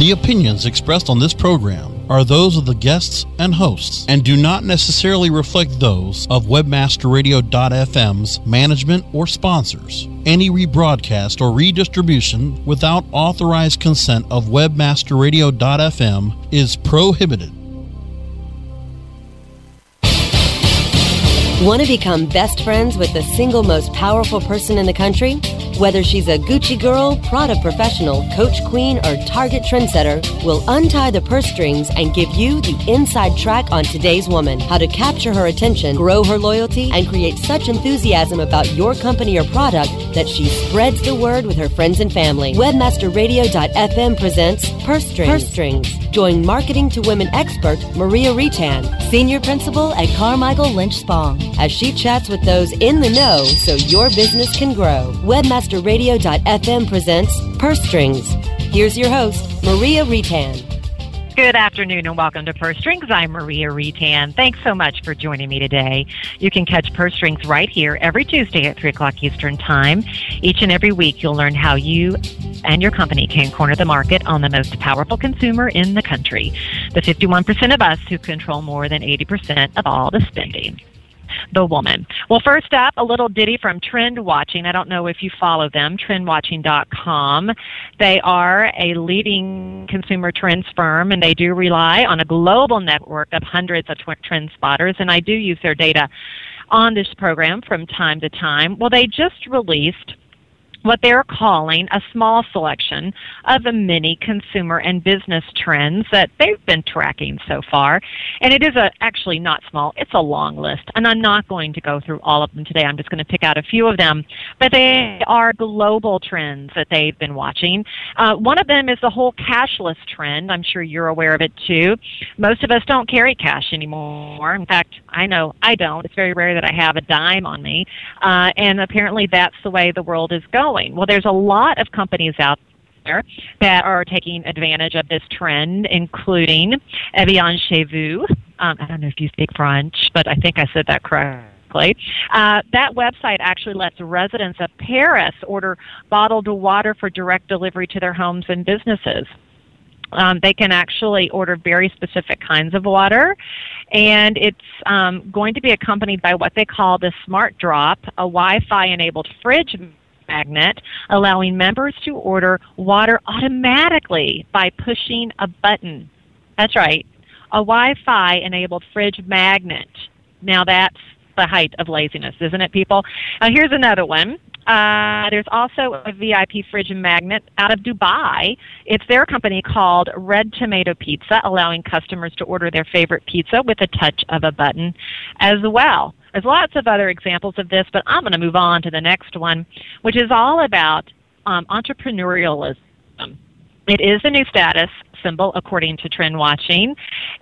The opinions expressed on this program are those of the guests and hosts and do not necessarily reflect those of webmasterradio.fm's management or sponsors. Any rebroadcast or redistribution without authorized consent of webmasterradio.fm is prohibited. Want to become best friends with the single most powerful person in the country? Whether she's a Gucci girl, Prada professional, Coach queen, or Target trendsetter, we'll untie the purse strings and give you the inside track on today's woman. How to capture her attention, grow her loyalty, and create such enthusiasm about your company or product that she spreads the word with her friends and family. Webmasterradio.fm presents Purse Strings. Purse Strings. Join Marketing to Women expert Maria Reitan, Senior Principal at Carmichael Lynch Spong, as she chats with those in the know so your business can grow. Webmaster Radio.fm presents Purse Strings. Here's your host, Maria Reitan. Good afternoon and welcome to Purse Strings. I'm Maria Reitan. Thanks so much for joining me today. You can catch Purse Strings right here every Tuesday at 3 o'clock Eastern Time. Each and every week, you'll learn how you and your company can corner the market on the most powerful consumer in the country, the 51% of us who control more than 80% of all the spending the woman. Well, first up, a little ditty from Trend Watching. I don't know if you follow them, trendwatching.com. They are a leading consumer trends firm, and they do rely on a global network of hundreds of trend spotters, and I do use their data on this program from time to time. Well, they just released what they're calling a small selection of the many consumer and business trends that they've been tracking so far. And it is a, actually not small, it's a long list. And I'm not going to go through all of them today. I'm just going to pick out a few of them. But they are global trends that they've been watching. Uh, one of them is the whole cashless trend. I'm sure you're aware of it too. Most of us don't carry cash anymore. In fact, I know I don't. It's very rare that I have a dime on me. Uh, and apparently that's the way the world is going going? Well, there's a lot of companies out there that are taking advantage of this trend, including Evian Chez Vous. Um, I don't know if you speak French, but I think I said that correctly. Uh, that website actually lets residents of Paris order bottled water for direct delivery to their homes and businesses. Um, they can actually order very specific kinds of water, and it's um, going to be accompanied by what they call the Smart Drop, a Wi Fi enabled fridge magnet, allowing members to order water automatically by pushing a button. That's right, a Wi Fi enabled fridge magnet. Now that's the height of laziness, isn't it, people? Now here's another one. Uh, there's also a VIP fridge magnet out of Dubai. It's their company called Red Tomato Pizza, allowing customers to order their favorite pizza with a touch of a button as well. There's lots of other examples of this, but I'm going to move on to the next one, which is all about um, entrepreneurialism. It is a new status symbol according to Trend Watching,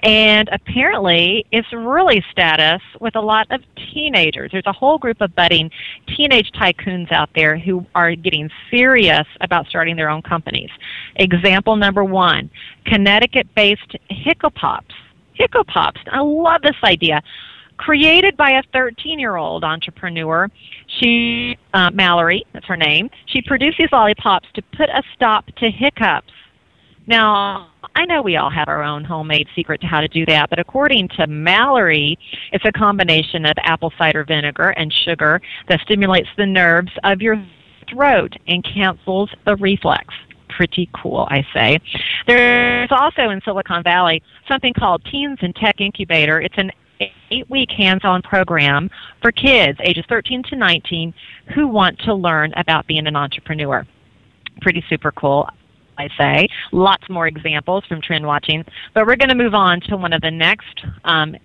and apparently it's really status with a lot of teenagers. There's a whole group of budding teenage tycoons out there who are getting serious about starting their own companies. Example number one Connecticut based Hiccupops. Hiccupops. I love this idea created by a 13 year old entrepreneur. She, uh, Mallory, that's her name, she produced these lollipops to put a stop to hiccups. Now, I know we all have our own homemade secret to how to do that, but according to Mallory, it's a combination of apple cider vinegar and sugar that stimulates the nerves of your throat and cancels the reflex pretty cool, I say. There's also in Silicon Valley something called Teens in Tech Incubator. It's an eight week hands on program for kids ages 13 to 19 who want to learn about being an entrepreneur. Pretty super cool. I say. Lots more examples from trend watching. But we're going to move on to one of the next um,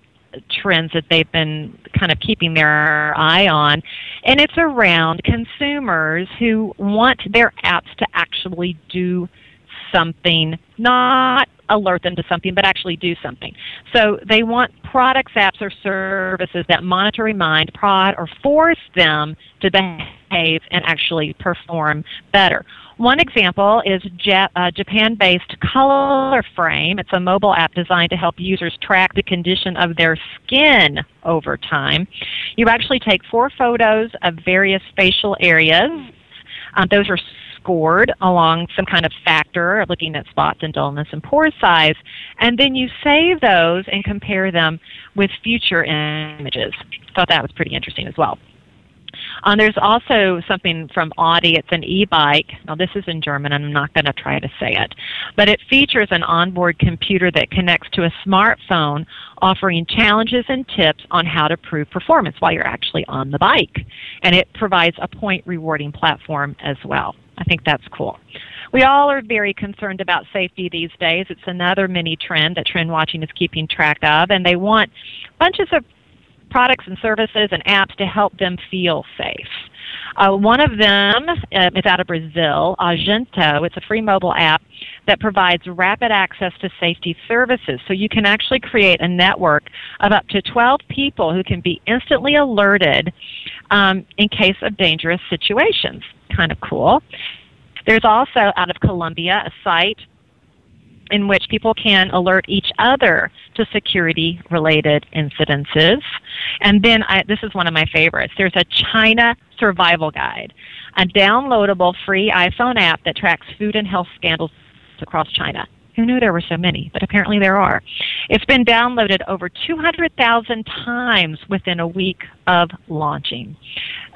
trends that they've been kind of keeping their eye on. And it's around consumers who want their apps to actually do something, not alert them to something, but actually do something. So they want products, apps, or services that monitor, remind, prod, or force them to behave and actually perform better. One example is uh, Japan-based Color Frame. It's a mobile app designed to help users track the condition of their skin over time. You actually take four photos of various facial areas. Um, those are scored along some kind of factor, looking at spots and dullness and pore size, and then you save those and compare them with future images. Thought that was pretty interesting as well. Um, there's also something from Audi. It's an e-bike. Now this is in German. I'm not going to try to say it, but it features an onboard computer that connects to a smartphone, offering challenges and tips on how to improve performance while you're actually on the bike, and it provides a point rewarding platform as well. I think that's cool. We all are very concerned about safety these days. It's another mini trend that Trend Watching is keeping track of, and they want bunches of products and services and apps to help them feel safe. Uh, one of them uh, is out of Brazil, Agento. It's a free mobile app that provides rapid access to safety services. So you can actually create a network of up to 12 people who can be instantly alerted um, in case of dangerous situations. Kind of cool. There's also out of Colombia a site in which people can alert each other to security related incidences. And then I, this is one of my favorites. There's a China survival guide, a downloadable free iPhone app that tracks food and health scandals across China. Who knew there were so many? But apparently there are. It's been downloaded over 200,000 times within a week of launching.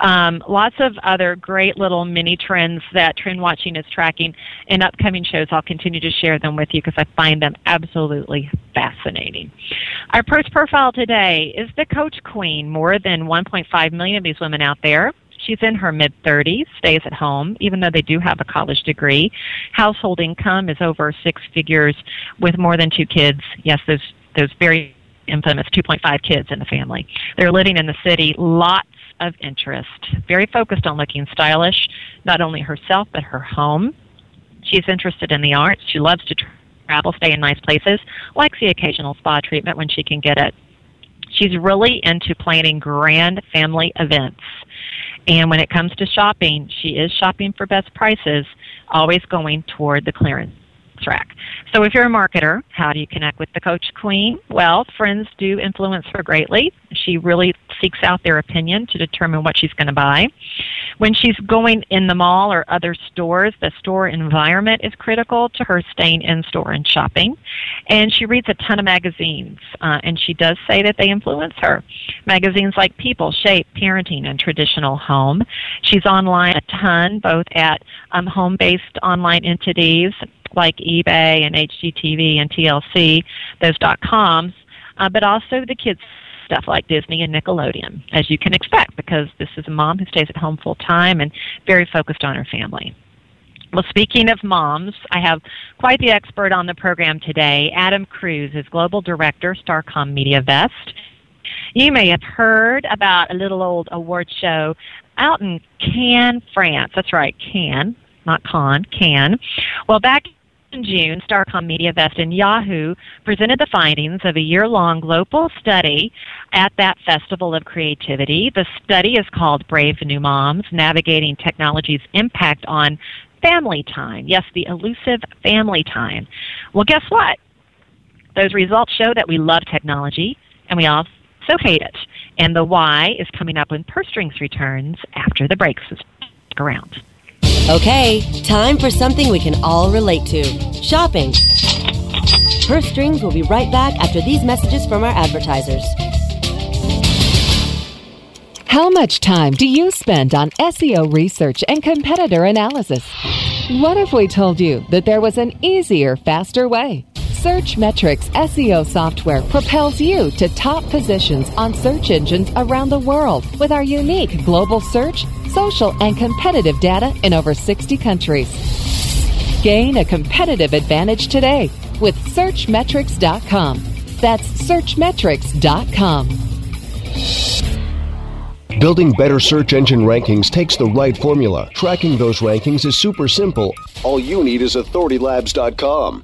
Um, lots of other great little mini trends that Trend Watching is tracking in upcoming shows. I'll continue to share them with you because I find them absolutely fascinating. Our first profile today is the Coach Queen. More than 1.5 million of these women out there She's in her mid 30s, stays at home, even though they do have a college degree. Household income is over six figures with more than two kids. Yes, those, those very infamous 2.5 kids in the family. They're living in the city. Lots of interest. Very focused on looking stylish, not only herself, but her home. She's interested in the arts. She loves to travel, stay in nice places, likes the occasional spa treatment when she can get it. She's really into planning grand family events. And when it comes to shopping, she is shopping for best prices, always going toward the clearance rack. So if you're a marketer, how do you connect with the Coach Queen? Well, friends do influence her greatly. She really seeks out their opinion to determine what she's going to buy. When she's going in the mall or other stores, the store environment is critical to her staying in store and shopping. And she reads a ton of magazines, uh, and she does say that they influence her. Magazines like People, Shape, Parenting, and Traditional Home. She's online a ton, both at um, home based online entities like eBay and HGTV and TLC, those dot coms, uh, but also the kids stuff like Disney and Nickelodeon, as you can expect, because this is a mom who stays at home full time and very focused on her family. Well, speaking of moms, I have quite the expert on the program today. Adam Cruz is Global Director, Starcom Media Vest. You may have heard about a little old award show out in Cannes, France. That's right, Cannes, not Con, Cannes. Well, back in June, Starcom Media Vest and Yahoo presented the findings of a year-long global study at that Festival of Creativity. The study is called Brave New Moms, Navigating Technology's Impact on Family Time. Yes, the elusive family time. Well, guess what? Those results show that we love technology and we also hate it. And the why is coming up when Purse Strings returns after the breaks. Around. Okay, time for something we can all relate to shopping. Purse Strings will be right back after these messages from our advertisers. How much time do you spend on SEO research and competitor analysis? What if we told you that there was an easier, faster way? Searchmetrics SEO software propels you to top positions on search engines around the world with our unique global search, social, and competitive data in over 60 countries. Gain a competitive advantage today with Searchmetrics.com. That's Searchmetrics.com. Building better search engine rankings takes the right formula. Tracking those rankings is super simple. All you need is AuthorityLabs.com.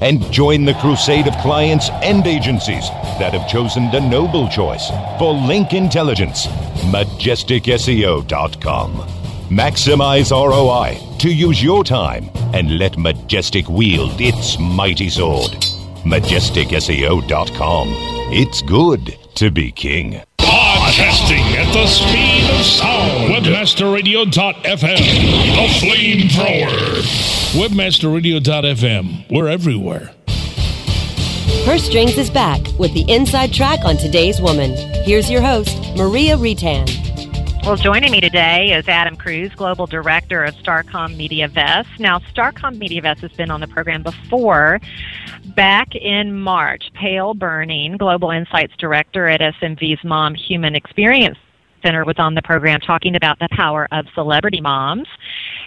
and join the crusade of clients and agencies that have chosen the noble choice for link intelligence. MajesticSEO.com. Maximize ROI to use your time and let Majestic wield its mighty sword. MajesticSEO.com. It's good to be king. Podcasting at the speed of sound. Webmasterradio.fm. The flamethrower. Webmasterradio.fm. We're everywhere. Purse Strings is back with the inside track on today's woman. Here's your host, Maria Reitan. Well, joining me today is Adam Cruz, Global Director of Starcom Media Vest. Now, Starcom Media Vest has been on the program before. Back in March, Pale Burning, Global Insights Director at SMV's Mom Human Experience Center, was on the program talking about the power of celebrity moms.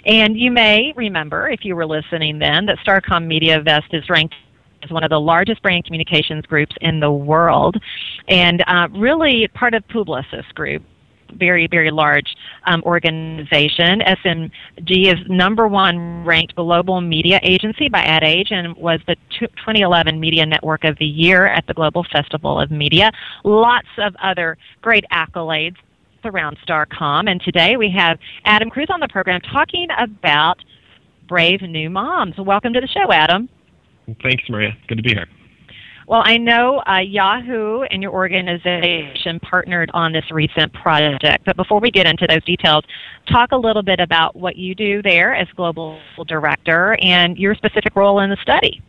And you may remember, if you were listening then, that Starcom Media Vest is ranked as one of the largest brand communications groups in the world, and uh, really part of Publicis Groupe very, very large um, organization. SMG is number one ranked global media agency by Ad Age and was the 2011 Media Network of the Year at the Global Festival of Media. Lots of other great accolades around Starcom. And today we have Adam Cruz on the program talking about brave new moms. Welcome to the show, Adam. Thanks, Maria. Good to be here. Well, I know uh, Yahoo and your organization partnered on this recent project, but before we get into those details, talk a little bit about what you do there as global director and your specific role in the study.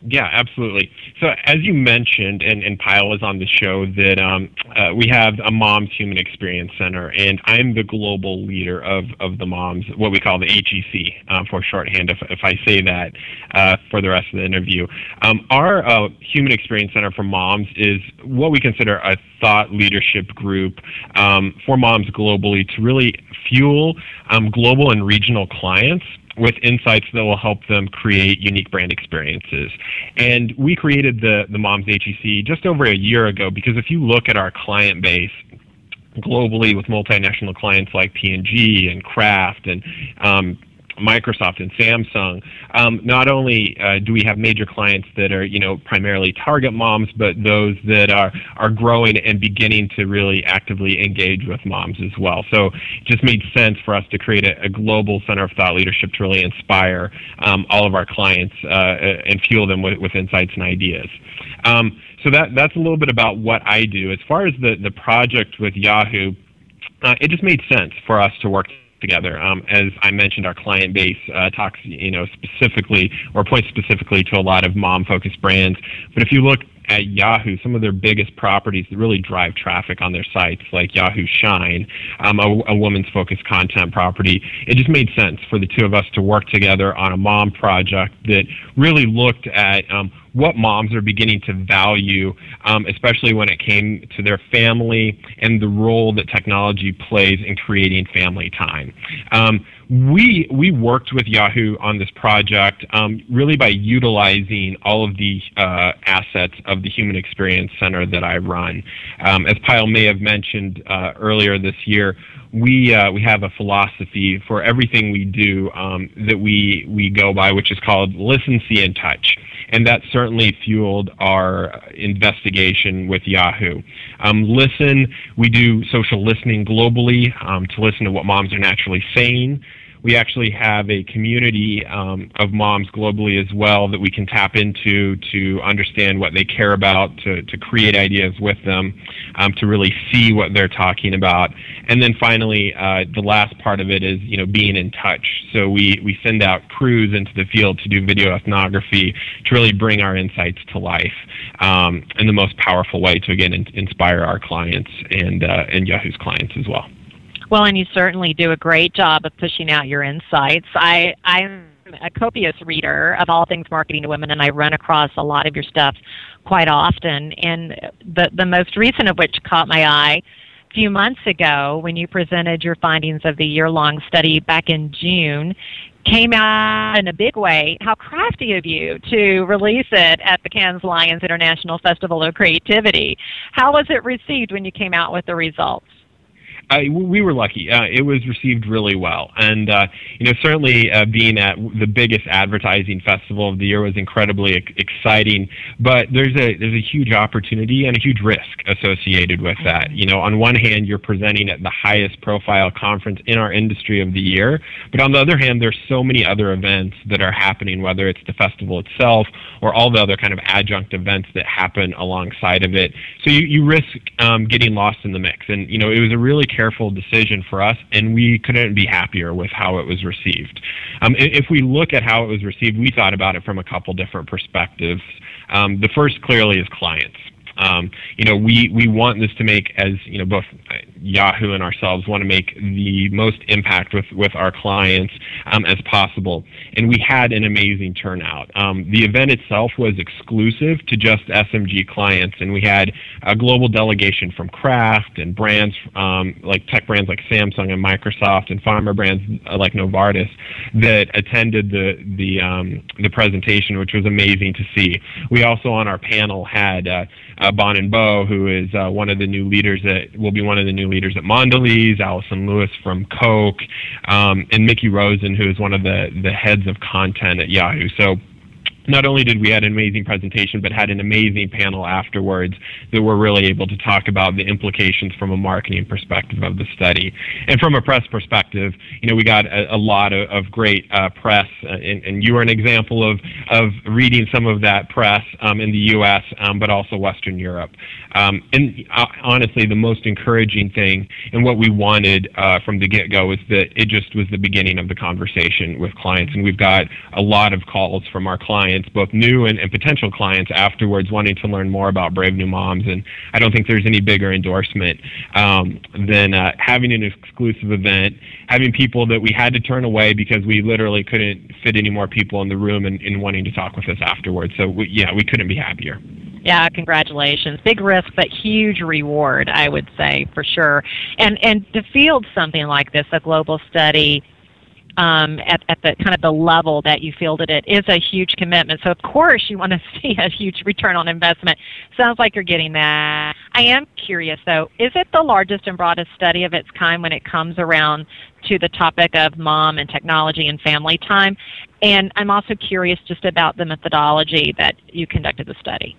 Yeah, absolutely. So as you mentioned, and, and Pyle was on the show, that um, uh, we have a Moms Human Experience Center, and I'm the global leader of, of the Moms, what we call the HEC um, for shorthand, if, if I say that uh, for the rest of the interview. Um, our uh, Human Experience Center for Moms is what we consider a thought leadership group um, for moms globally to really fuel um, global and regional clients with insights that will help them create unique brand experiences. And we created the, the Moms HEC just over a year ago because if you look at our client base, globally with multinational clients like P&G and Kraft and um, Microsoft and Samsung. Um, not only uh, do we have major clients that are, you know, primarily target moms, but those that are are growing and beginning to really actively engage with moms as well. So it just made sense for us to create a, a global center of thought leadership to really inspire um, all of our clients uh, and fuel them with, with insights and ideas. Um, so that that's a little bit about what I do. As far as the the project with Yahoo. Uh, it just made sense for us to work together. Um, as I mentioned, our client base uh, talks, you know, specifically or points specifically to a lot of mom-focused brands. But if you look at Yahoo, some of their biggest properties that really drive traffic on their sites, like Yahoo Shine, um, a, a woman's focused content property, it just made sense for the two of us to work together on a mom project that really looked at um, what moms are beginning to value, um, especially when it came to their family and the role that technology plays in creating family time. Um, we we worked with Yahoo on this project um, really by utilizing all of the uh, assets of the Human Experience Center that I run. Um, as Pyle may have mentioned uh, earlier this year, we uh, we have a philosophy for everything we do um, that we we go by, which is called listen, see, and touch, and that certainly fueled our investigation with Yahoo. Um, listen, we do social listening globally um, to listen to what moms are naturally saying we actually have a community um, of moms globally as well that we can tap into to understand what they care about, to, to create ideas with them, um, to really see what they're talking about. And then finally, uh, the last part of it is you know being in touch. So we, we send out crews into the field to do video ethnography to really bring our insights to life um, in the most powerful way to again in, inspire our clients and uh, and Yahoo's clients as well. Well, and you certainly do a great job of pushing out your insights. I I'm a copious reader of all things marketing to women, and I run across a lot of your stuff quite often. And the the most recent of which caught my eye a few months ago when you presented your findings of the year long study back in June came out in a big way. How crafty of you to release it at the Cannes Lions International Festival of Creativity. How was it received when you came out with the results? We were lucky. Uh, it was received really well, and uh, you know certainly uh, being at the biggest advertising festival of the year was incredibly exciting. But there's a there's a huge opportunity and a huge risk associated with that. You know, on one hand, you're presenting at the highest profile conference in our industry of the year, but on the other hand, there's so many other events that are happening, whether it's the festival itself or all the other kind of adjunct events that happen alongside of it. So you you risk um, getting lost in the mix, and you know it was a really careful decision for us, and we couldn't be happier with how it was received. Um, if we look at how it was received, we thought about it from a couple different perspectives. Um, the first clearly is clients. Um, you know, we, we want this to make as, you know, both Yahoo and ourselves want to make the most impact with, with our clients um, as possible. And we had an amazing turnout. Um, the event itself was exclusive to just SMG clients, and we had a global delegation from Kraft and brands um, like tech brands like Samsung and Microsoft and pharma brands like Novartis that attended the the um, the presentation, which was amazing to see. We also on our panel had uh, uh, Bonin Bough, who is uh, one of the new leaders that will be one of the new leaders at Mondelez, Allison Lewis from Coke, um, and Mickie Rosen, who is one of the, the heads of content at Yahoo. So not only did we had an amazing presentation, but had an amazing panel afterwards that were really able to talk about the implications from a marketing perspective of the study. And from a press perspective, you know, we got a, a lot of, of great uh, press, uh, and, and, you were an example of, of reading some of that press um, in the U.S., um, but also Western Europe. Um, and uh, honestly, the most encouraging thing and what we wanted uh, from the get-go was that it just was the beginning of the conversation with clients, and we've got a lot of calls from our clients clients, both new and, and potential clients afterwards, wanting to learn more about Brave New Moms. And I don't think there's any bigger endorsement um, than uh, having an exclusive event, having people that we had to turn away because we literally couldn't fit any more people in the room and, and wanting to talk with us afterwards. So we, yeah, we couldn't be happier. Yeah, congratulations. Big risk, but huge reward, I would say for sure. And and to field something like this, a global study um, at, at the kind of the level that you fielded it is a huge commitment. So of course you want to see a huge return on investment. Sounds like you're getting that. I am curious though, is it the largest and broadest study of its kind when it comes around to the topic of mom and technology and family time? And I'm also curious just about the methodology that you conducted the study.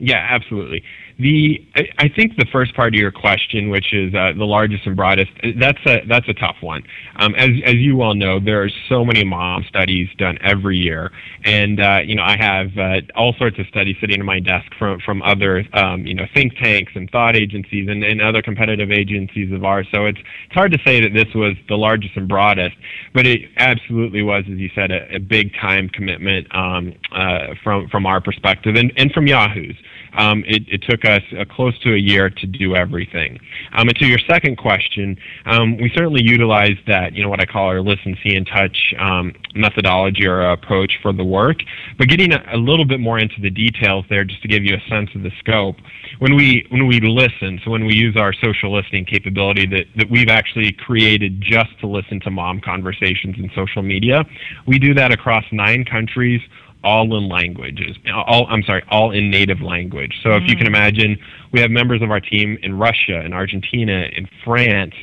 Yeah, absolutely. The I think the first part of your question, which is uh, the largest and broadest, that's a that's a tough one. Um, as as you well know, there are so many mom studies done every year, and uh, you know I have uh, all sorts of studies sitting on my desk from from other um, you know think tanks and thought agencies and, and other competitive agencies of ours. So it's it's hard to say that this was the largest and broadest, but it absolutely was, as you said, a, a big time commitment um, uh, from from our perspective and and from Yahoo's. Um, it, it took us uh, close to a year to do everything. Um, and to your second question, um, we certainly utilized that, you know, what I call our listen, see, and touch um, methodology or approach for the work. But getting a, a, little bit more into the details there, just to give you a sense of the scope, when we when we listen, so when we use our social listening capability that, that we've actually created just to listen to mom conversations in social media, we do that across nine countries all in languages. All I'm sorry, all in native language. So mm if you can mm. imagine, we have members of our team in Russia, in Argentina, in France,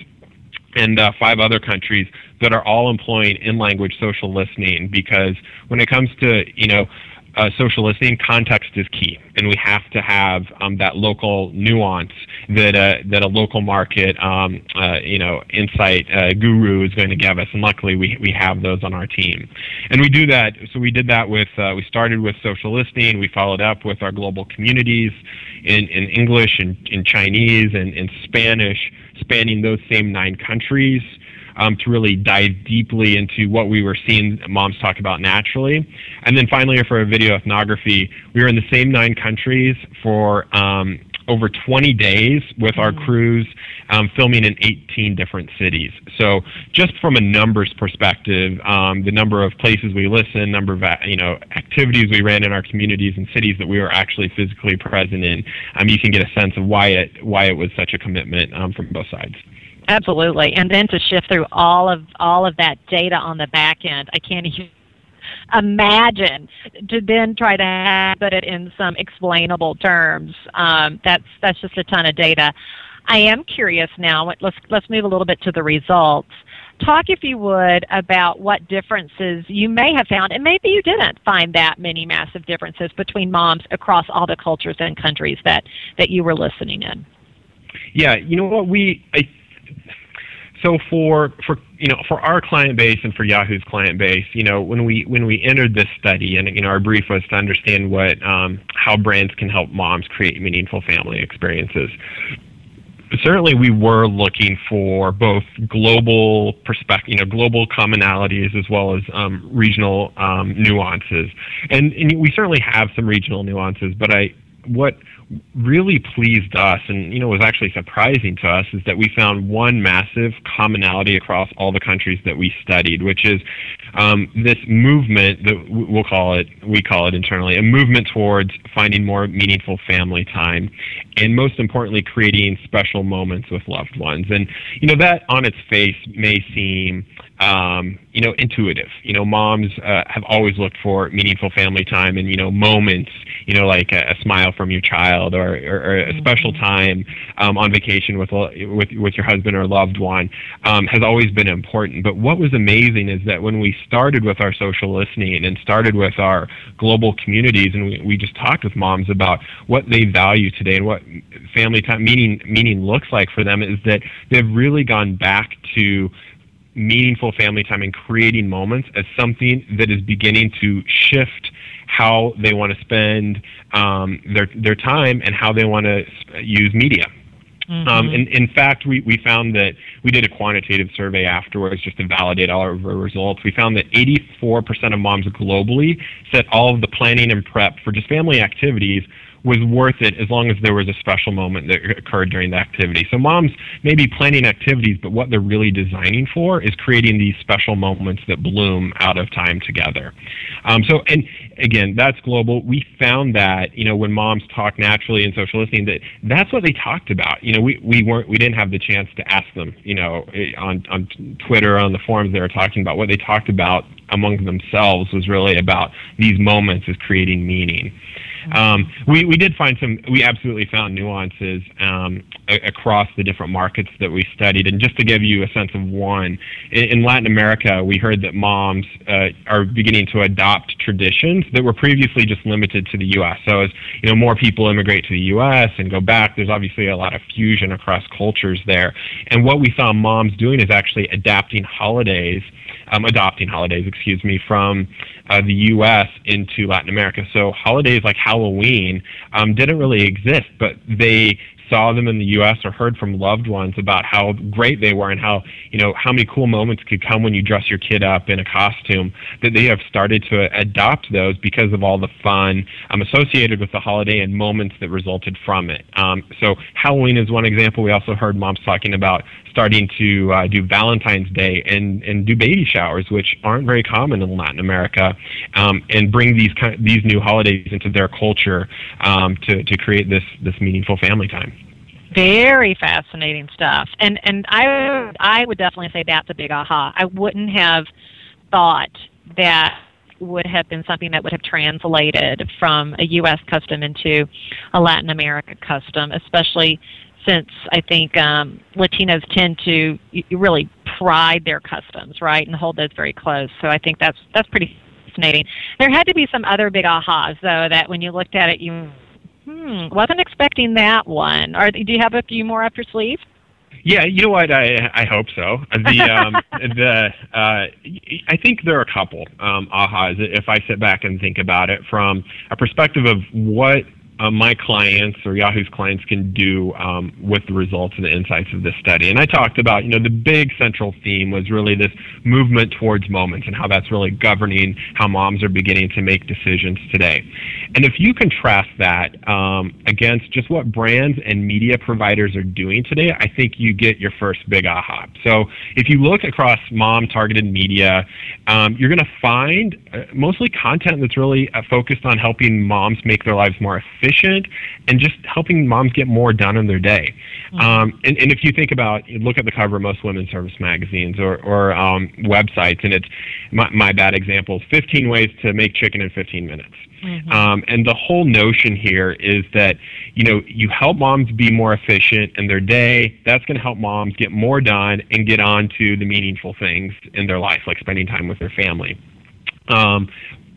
and uh, five other countries that are all employing in language social listening because when it comes to you know uh, social listening, context is key, and we have to have um, that local nuance that uh, that a local market, um, uh, you know, insight uh, guru is going to give us. And luckily, we we have those on our team, and we do that. So we did that with uh, we started with social listening. We followed up with our global communities in in English and in Chinese and in Spanish, spanning those same nine countries um, to really dive deeply into what we were seeing moms talk about naturally. And then finally, for a video ethnography, we were in the same nine countries for um, over 20 days with our mm-hmm. crews um, filming in 18 different cities. So just from a numbers perspective, um, the number of places we listen, number of you know activities we ran in our communities and cities that we were actually physically present in, um, you can get a sense of why it why it was such a commitment um, from both sides. Absolutely, and then to shift through all of all of that data on the back end, I can't even imagine to then try to put it in some explainable terms. Um, that's that's just a ton of data. I am curious now. Let's let's move a little bit to the results. Talk, if you would, about what differences you may have found, and maybe you didn't find that many massive differences between moms across all the cultures and countries that that you were listening in. Yeah, you know what we. I, so for for you know for our client base and for Yahoo's client base, you know when we when we entered this study and you know our brief was to understand what um, how brands can help moms create meaningful family experiences certainly we were looking for both global perspective, you know, global commonalities as well as um, regional um, nuances, and, and we certainly have some regional nuances. But I, what really pleased us and you know was actually surprising to us is that we found one massive commonality across all the countries that we studied which is um, this movement that we'll call it we call it internally a movement towards finding more meaningful family time and most importantly creating special moments with loved ones. And you know that on its face may seem um, you know, intuitive. You know, moms uh, have always looked for meaningful family time and you know moments. You know, like a, a smile from your child or, or, or a special mm-hmm. time um, on vacation with with with your husband or loved one um, has always been important. But what was amazing is that when we started with our social listening and started with our global communities, and we, we just talked with moms about what they value today and what family time meaning meaning looks like for them, is that they've really gone back to meaningful family time and creating moments as something that is beginning to shift how they want to spend um, their their time and how they want to use media. Mm-hmm. Um, and in fact, we, we found that we did a quantitative survey afterwards just to validate all of our results. We found that 84% of moms globally said all of the planning and prep for just family activities was worth it as long as there was a special moment that occurred during the activity. So moms may be planning activities, but what they're really designing for is creating these special moments that bloom out of time together. Um, so, and again, that's global. We found that you know when moms talk naturally in social listening, that that's what they talked about. You know, we, we weren't we didn't have the chance to ask them. You know, on on Twitter on the forums they were talking about what they talked about among themselves was really about these moments as creating meaning. Um, we, we did find some, we absolutely found nuances um, a- across the different markets that we studied. And just to give you a sense of one, in, in Latin America, we heard that moms uh, are beginning to adopt traditions that were previously just limited to the U.S. So as you know, more people immigrate to the U.S. and go back, there's obviously a lot of fusion across cultures there. And what we saw moms doing is actually adapting holidays um, adopting holidays, excuse me, from uh, the U.S. into Latin America. So holidays like Halloween um, didn't really exist, but they saw them in the U.S. or heard from loved ones about how great they were and how you know how many cool moments could come when you dress your kid up in a costume. That they have started to adopt those because of all the fun um, associated with the holiday and moments that resulted from it. Um, so Halloween is one example. We also heard moms talking about starting to uh, do Valentine's Day and and do baby showers, which aren't very common in Latin America, um, and bring these kind these new holidays into their culture um, to to create this this meaningful family time. Very fascinating stuff, and and I I would definitely say that's a big aha. I wouldn't have thought that would have been something that would have translated from a U.S. custom into a Latin America custom, especially since I think um, Latinos tend to really pride their customs, right, and hold those very close. So I think that's that's pretty fascinating. There had to be some other big ahas, though, that when you looked at it, you Hmm, wasn't expecting that one. Are do you have a few more up your sleeve? Yeah, you know what? I I hope so. The um, the uh, I think there are a couple um, ahas if I sit back and think about it from a perspective of what uh, my clients or Yahoo's clients can do um, with the results and the insights of this study. And I talked about, you know, the big central theme was really this movement towards moments and how that's really governing how moms are beginning to make decisions today. And if you contrast that um, against just what brands and media providers are doing today, I think you get your first big aha. So if you look across mom targeted media, um, you're going to find uh, mostly content that's really uh, focused on helping moms make their lives more efficient and just helping moms get more done in their day. Mm-hmm. Um, and, and, if you think about, look at the cover of most women's service magazines or, or um, websites, and it's my, my bad example 15 ways to make chicken in 15 minutes. Mm-hmm. Um, and the whole notion here is that you know you help moms be more efficient in their day. That's going to help moms get more done and get on to the meaningful things in their life, like spending time with their family. Um,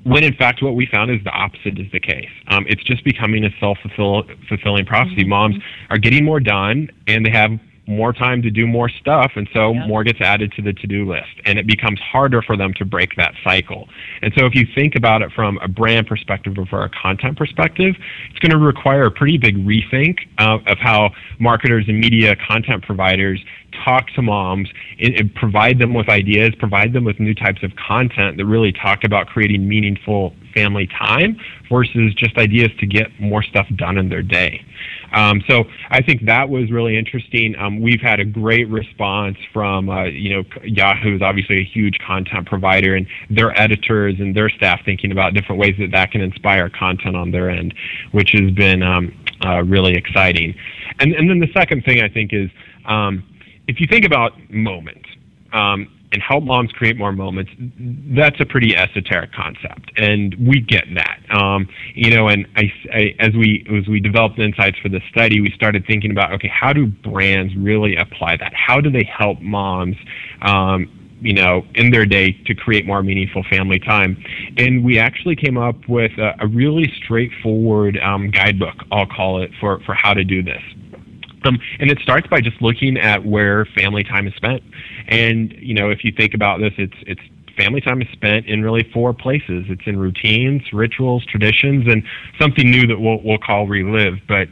when in fact what we found is the opposite is the case. Um, it's just becoming a self-fulfilling prophecy. Mm-hmm. Moms are getting more done, and they have more time to do more stuff, and so yep. more gets added to the to-do list, and it becomes harder for them to break that cycle. And so, if you think about it from a brand perspective or from a content perspective, it's going to require a pretty big rethink uh, of how marketers and media content providers talk to moms and, and provide them with ideas, provide them with new types of content that really talk about creating meaningful family time versus just ideas to get more stuff done in their day. Um, so I think that was really interesting. Um, we've had a great response from, uh, you know, Yahoo is obviously a huge content provider, and their editors and their staff thinking about different ways that that can inspire content on their end, which has been um, uh, really exciting. And, and then the second thing I think is um, if you think about moments, um, and help moms create more moments, that's a pretty esoteric concept, and we get that. Um, you know, and I, I, as we as we developed insights for the study, we started thinking about okay, how do brands really apply that? How do they help moms? Um, you know, in their day to create more meaningful family time. And we actually came up with a, a really straightforward um, guidebook, I'll call it, for, for how to do this. Um, and it starts by just looking at where family time is spent. And you know, if you think about this, it's it's family time is spent in really four places. It's in routines, rituals, traditions, and something new that we'll we'll call relive. But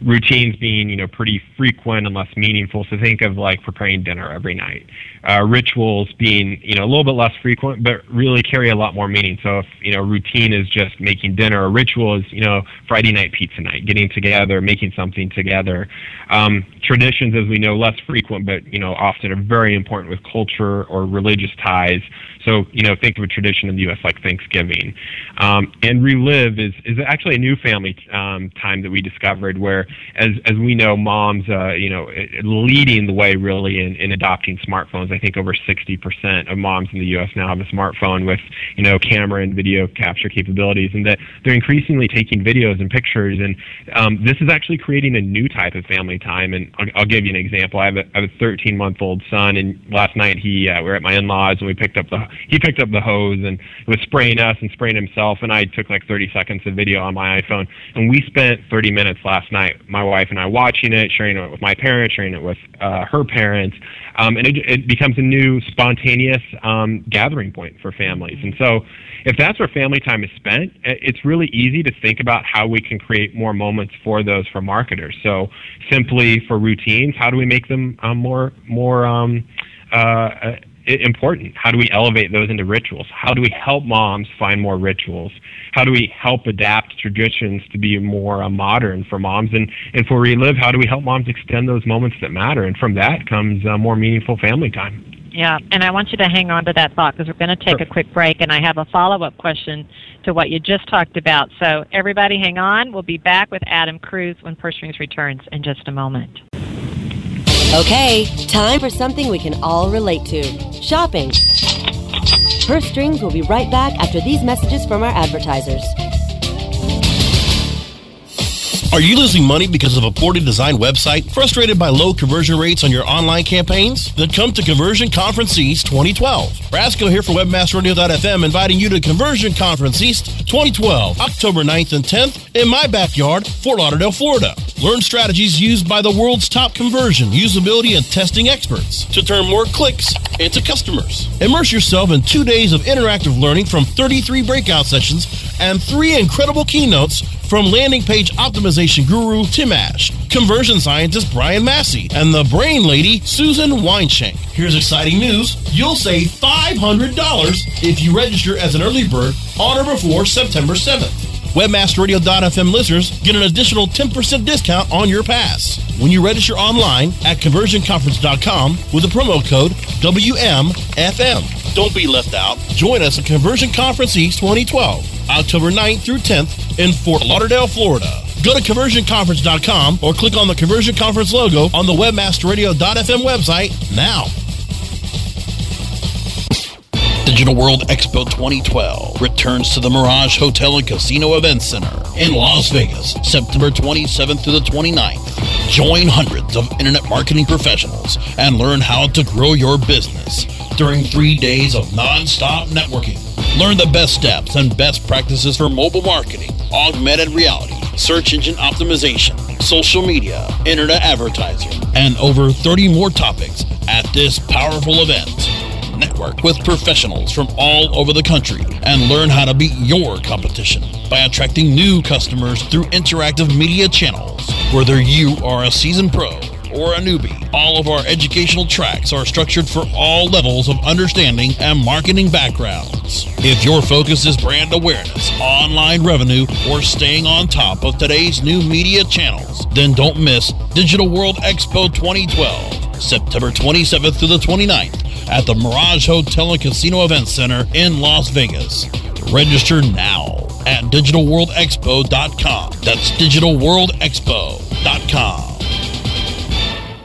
routines being you know pretty frequent and less meaningful. So think of like preparing dinner every night. Uh, rituals being you know a little bit less frequent, but really carry a lot more meaning. So if you know routine is just making dinner, a ritual is you know Friday night pizza night, getting together, making something together. Um, traditions, as we know, less frequent, but you know often are very important with culture or religious ties. So, you know, think of a tradition in the U.S. like Thanksgiving. Um, and Relive is, is actually a new family um, time that we discovered where, as, as we know, moms, uh, you know, leading the way really in, in adopting smartphones. I think over 60% of moms in the U.S. now have a smartphone with, you know, camera and video capture capabilities and that they're increasingly taking videos and pictures. And um, this is actually creating a new type of family time. And I'll, I'll give you an example. I have a, I have a 13 month old son and last night he, uh, we were at my in-laws and we picked up the he picked up the hose and was spraying us and spraying himself. And I took like 30 seconds of video on my iPhone. And we spent 30 minutes last night, my wife and I, watching it, sharing it with my parents, sharing it with uh, her parents. Um, and it, it becomes a new spontaneous um, gathering point for families. And so, if that's where family time is spent, it's really easy to think about how we can create more moments for those for marketers. So, simply for routines, how do we make them um, more more um, uh, important? How do we elevate those into rituals? How do we help moms find more rituals? How do we help adapt traditions to be more uh, modern for moms? And, and for Relive, how do we help moms extend those moments that matter? And from that comes uh, more meaningful family time. Yeah, and I want you to hang on to that thought because we're going to take sure. a quick break, and I have a follow up question to what you just talked about. So, everybody, hang on. We'll be back with Adam Cruz when Purse Strings returns in just a moment. Okay, time for something we can all relate to shopping. Purse Strings will be right back after these messages from our advertisers. Are you losing money because of a poorly designed website? Frustrated by low conversion rates on your online campaigns? Then come to Conversion Conference East 2012. Brasco here for WebmasterRadio.fm inviting you to Conversion Conference East 2012, October 9th and 10th in my backyard, Fort Lauderdale, Florida. Learn strategies used by the world's top conversion, usability, and testing experts to turn more clicks into customers. Immerse yourself in two days of interactive learning from 33 breakout sessions and three incredible keynotes from landing page optimization guru Tim Ash, conversion scientist Brian Massey, and the brain lady Susan Weinschenk. Here's exciting news. You'll save $500 if you register as an early bird on or before September 7th. Webmasterradio.fm listeners get an additional 10% discount on your pass when you register online at conversionconference.com with the promo code WMFM. Don't be left out. Join us at Conversion Conference East 2012, October 9th through 10th in Fort Lauderdale, Florida. Go to conversionconference.com or click on the Conversion Conference logo on the webmasterradio.fm website now. Digital World Expo 2012 returns to the Mirage Hotel and Casino Event Center in Las Vegas, September 27th through the 29th. Join hundreds of internet marketing professionals and learn how to grow your business during three days of non-stop networking. Learn the best steps and best practices for mobile marketing, augmented reality, search engine optimization, social media, internet advertising, and over 30 more topics at this powerful event. Network with professionals from all over the country and learn how to beat your competition by attracting new customers through interactive media channels. Whether you are a seasoned pro or a newbie, all of our educational tracks are structured for all levels of understanding and marketing backgrounds. If your focus is brand awareness, online revenue, or staying on top of today's new media channels, then don't miss Digital World Expo 2012, September 27th to the 29th at the Mirage Hotel and Casino Event Center in Las Vegas. Register now at digitalworldexpo.com. That's digitalworldexpo.com.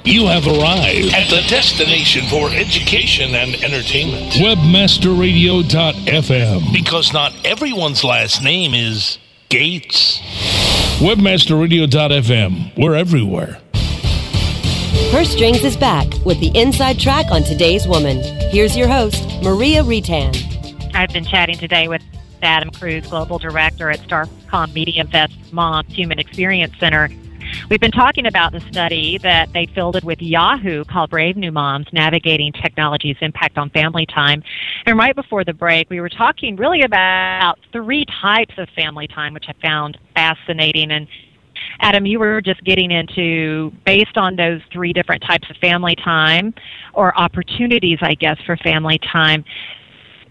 You have arrived at the destination for education and entertainment. Webmasterradio.fm. Because not everyone's last name is Gates. Webmasterradio.fm. We're everywhere. Purse Strings is back with the inside track on today's woman. Here's your host, Maria Reitan. I've been chatting today with Adam Cruz, Global Director at Starcom MediaVest Mom's Human Experience Center. We've been talking about the study that they fielded with Yahoo called Brave New Moms Navigating Technology's Impact on Family Time. And right before the break, we were talking really about three types of family time, which I found fascinating. And Adam, you were just getting into based on those three different types of family time or opportunities, I guess, for family time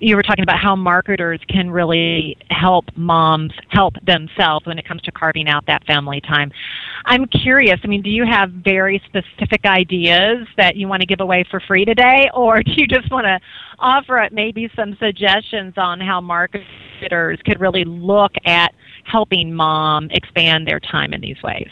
you were talking about how marketers can really help moms help themselves when it comes to carving out that family time. I'm curious, I mean, do you have very specific ideas that you want to give away for free today, or do you just want to offer up maybe some suggestions on how marketers could really look at helping mom expand their time in these ways?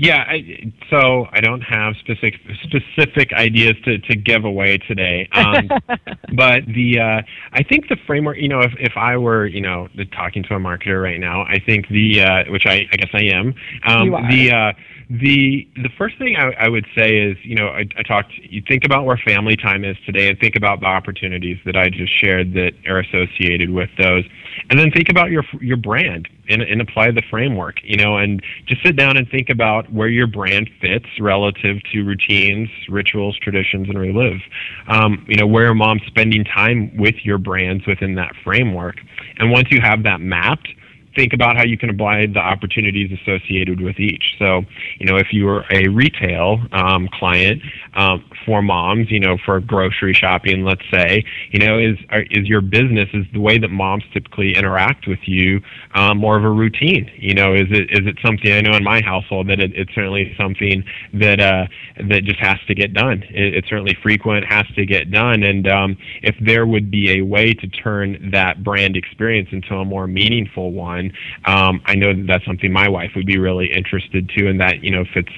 Yeah, I, so I don't have specific specific ideas to, to give away today. Um, but the uh, I think the framework, you know, if, if I were, you know, talking to a marketer right now, I think the uh, which I, I guess I am. Um, you are. The uh, the the first thing I, I would say is, you know, I, I talked. You think about where family time is today, and think about the opportunities that I just shared that are associated with those, and then think about your your brand and, and apply the framework. You know, and just sit down and think about where your brand fits relative to routines, rituals, traditions, and relive. Um, you know, where are moms spending time with your brands within that framework, and once you have that mapped think about how you can apply the opportunities associated with each. So, you know, if you are a retail um, client um, for moms, you know, for grocery shopping, let's say, you know, is is your business is the way that moms typically interact with you um, more of a routine? You know, is it is it something I know in my household that it, it's certainly something that uh, that just has to get done. It, it's certainly frequent, has to get done, and um, if there would be a way to turn that brand experience into a more meaningful one um, I know that that's something my wife would be really interested to, and that you know fits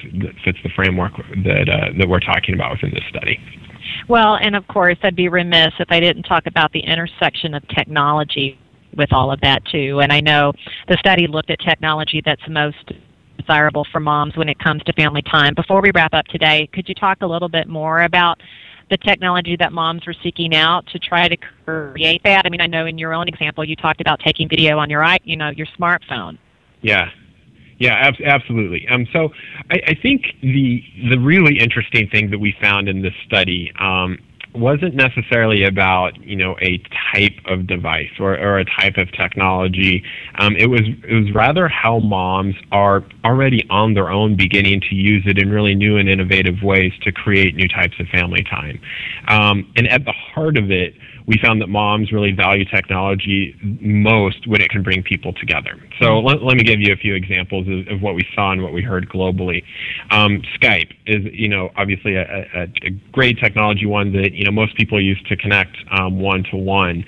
fits the framework that uh, that we're talking about within this study. Well, and of course, I'd be remiss if I didn't talk about the intersection of technology with all of that too. And I know the study looked at technology that's most desirable for moms when it comes to family time. Before we wrap up today, could you talk a little bit more about the technology that moms were seeking out to try to create that? I mean, I know in your own example, you talked about taking video on your you know your smartphone. Yeah, yeah, ab- absolutely. Um, so I, I think the the really interesting thing that we found in this study um, wasn't necessarily about you know a type of device or, or a type of technology. Um, it was it was rather how moms are already on their own beginning to use it in really new and innovative ways to create new types of family time. Um, and at the heart of it we found that moms really value technology most when it can bring people together. So mm-hmm. let, let me give you a few examples of, of, what we saw and what we heard globally. Um, Skype is, you know, obviously a, a, a, great technology, one that you know most people use to connect one to one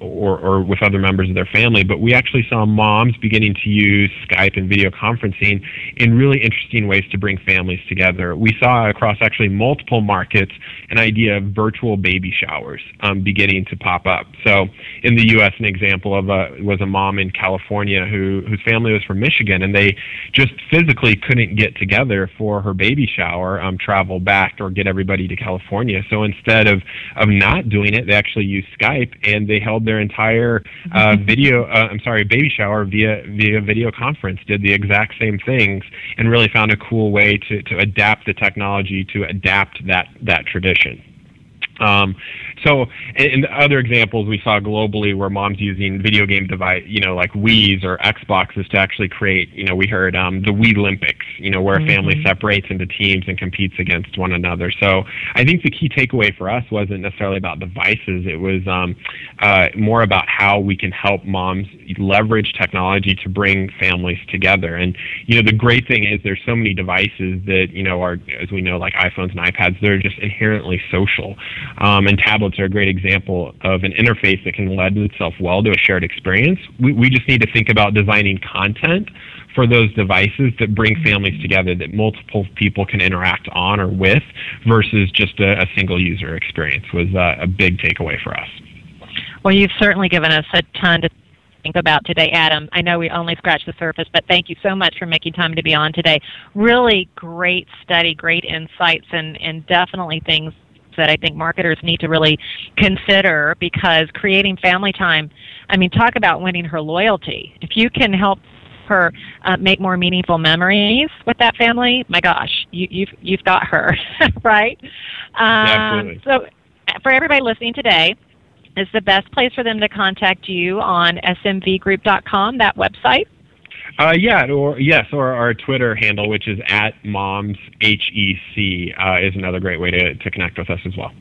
or, or with other members of their family. But we actually saw moms beginning to use Skype and video conferencing in really interesting ways to bring families together. We saw across actually multiple markets an idea of virtual baby showers. Um, um, beginning to pop up. So in the U.S., an example of a was a mom in California who whose family was from Michigan, and they just physically couldn't get together for her baby shower, um, travel back or get everybody to California. So instead of of not doing it, they actually used Skype and they held their entire uh, mm-hmm. video. Uh, I'm sorry, baby shower via via video conference. Did the exact same things and really found a cool way to to adapt the technology to adapt that that tradition. Um, so, in other examples we saw globally where moms using video game device, you know, like Wii's or Xboxes to actually create, you know, we heard um, the Wii Olympics, you know, where mm-hmm. a family mm-hmm. separates into teams and competes against one another. So, I think the key takeaway for us wasn't necessarily about devices; it was um, uh, more about how we can help moms leverage technology to bring families together. And you know, the great thing is there's so many devices that you know are, as we know, like iPhones and iPads, they're just inherently social. Um, and tablets are a great example of an interface that can lend itself well to a shared experience. We, we just need to think about designing content for those devices that bring families together that multiple people can interact on or with versus just a, a single user experience was uh, a big takeaway for us. Well, you've certainly given us a ton to think about today, Adam. I know we only scratched the surface, but thank you so much for making time to be on today. Really great study, great insights, and, and definitely things that I think marketers need to really consider because creating family time, I mean, talk about winning her loyalty. If you can help her uh, make more meaningful memories with that family, my gosh, you, you've you've got her, right? Um, Absolutely. So, for everybody listening today, is the best place for them to contact you on smvgroup.com, that website? Uh, yeah, or yes, or our Twitter handle, which is at moms hec, uh, is another great way to, to connect with us as well.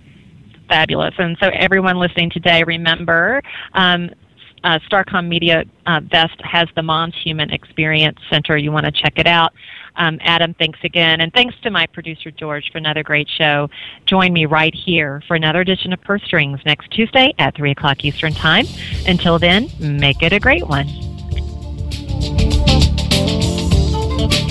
Fabulous. And so, everyone listening today, remember um, uh, Starcom Media uh, Vest has the Moms Human Experience Center. You want to check it out. Um, Adam, thanks again. And thanks to my producer, George, for another great show. Join me right here for another edition of Purse Strings next Tuesday at 3 o'clock Eastern Time. Until then, make it a great one. Thank you.